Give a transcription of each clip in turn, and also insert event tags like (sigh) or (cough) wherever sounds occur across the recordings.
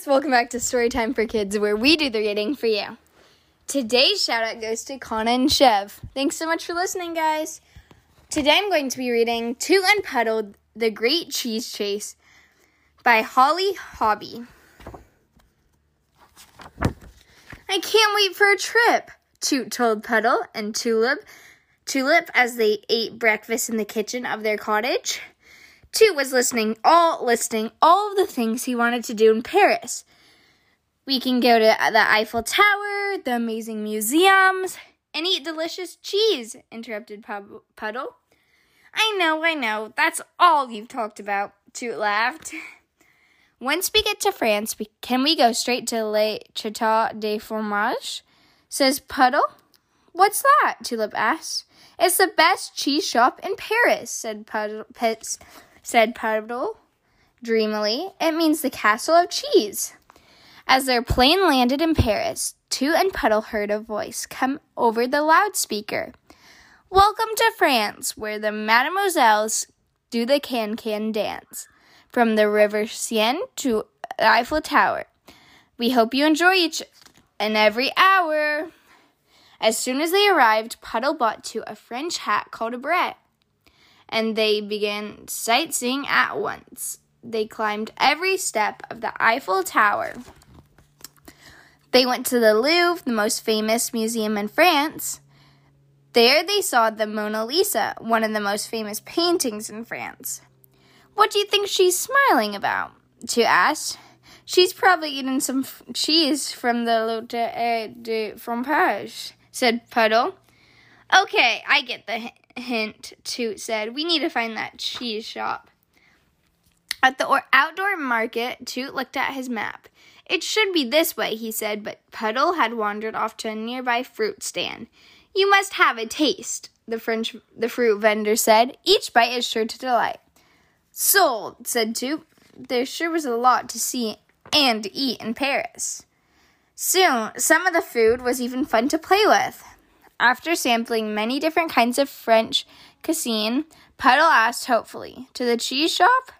guys, welcome back to Storytime for Kids, where we do the reading for you. Today's shout out goes to Kana and Chev. Thanks so much for listening, guys. Today I'm going to be reading Toot and Puddle, The Great Cheese Chase by Holly Hobbie. I can't wait for a trip, Toot told Puddle and Tulip, Tulip as they ate breakfast in the kitchen of their cottage. Toot was listening all listing all of the things he wanted to do in Paris. We can go to the Eiffel Tower, the amazing museums, and eat delicious cheese, interrupted Puddle. I know, I know, that's all you've talked about, Toot laughed. (laughs) Once we get to France, we, can we go straight to Le Chateau de Fromage? says Puddle. What's that? Tulip asks. It's the best cheese shop in Paris, said Puddle, Pits, said Puddle dreamily. It means the castle of cheese. As their plane landed in Paris, Toot and Puddle heard a voice come over the loudspeaker. Welcome to France, where the mademoiselles do the can can dance. From the River Seine to Eiffel Tower. We hope you enjoy each and every hour. As soon as they arrived, Puddle bought Toot a French hat called a beret and they began sightseeing at once. They climbed every step of the Eiffel Tower. They went to the Louvre, the most famous museum in France. There they saw the Mona Lisa, one of the most famous paintings in France. What do you think she's smiling about? Toot asked. She's probably eating some f- cheese from the Lotte de eh, Fromage, said Puddle. Okay, I get the hint, Toot said. We need to find that cheese shop. At the or- outdoor market, Toot looked at his map. It should be this way, he said, but Puddle had wandered off to a nearby fruit stand. You must have a taste, the French the fruit vendor said. Each bite is sure to delight. Sold, said Toot. There sure was a lot to see and eat in Paris. Soon, some of the food was even fun to play with. After sampling many different kinds of French cuisine, Puddle asked hopefully, To the cheese shop?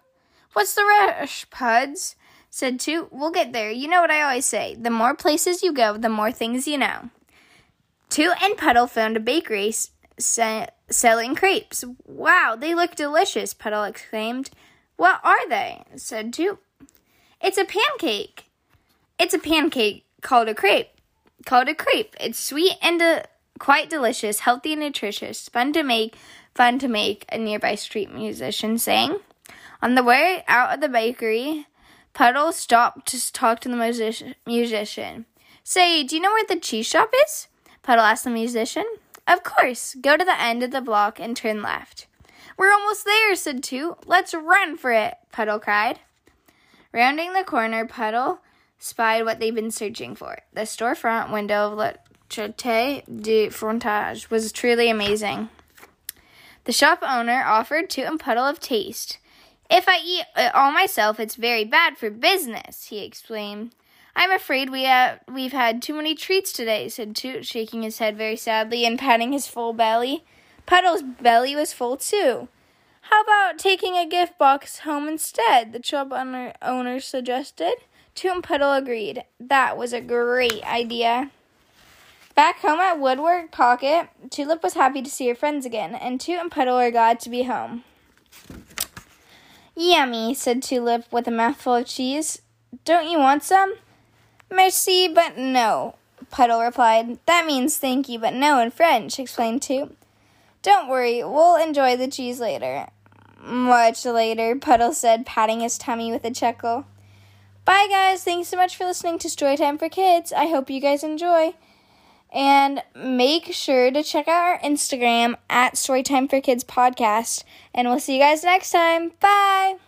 What's the rush, Puds? said Toot. We'll get there. You know what I always say the more places you go, the more things you know. Toot and Puddle found a bakery se- selling crepes. Wow, they look delicious, Puddle exclaimed. What are they? said Toot. It's a pancake. It's a pancake called a crepe. Called a crepe. It's sweet and a Quite delicious, healthy, and nutritious. Fun to make, fun to make, a nearby street musician sang. On the way out of the bakery, Puddle stopped to talk to the music- musician. Say, do you know where the cheese shop is? Puddle asked the musician. Of course. Go to the end of the block and turn left. We're almost there, said Toot. Let's run for it, Puddle cried. Rounding the corner, Puddle spied what they'd been searching for the storefront window of Chateau de Fromage was truly amazing. The shop owner offered Toot and Puddle of taste. If I eat it all myself, it's very bad for business, he exclaimed. I'm afraid we have, we've had too many treats today, said Toot, shaking his head very sadly and patting his full belly. Puddle's belly was full too. How about taking a gift box home instead? The shop owner, owner suggested. Toot and Puddle agreed. That was a great idea. Back home at Woodcock Pocket, Tulip was happy to see her friends again, and Toot and Puddle were glad to be home. Yummy, said Tulip with a mouthful of cheese. Don't you want some? Merci, but no, Puddle replied. That means thank you, but no in French, explained Toot. Don't worry, we'll enjoy the cheese later. Much later, Puddle said, patting his tummy with a chuckle. Bye, guys. Thanks so much for listening to Storytime for Kids. I hope you guys enjoy. And make sure to check out our Instagram at Storytime for Kids Podcast. And we'll see you guys next time. Bye.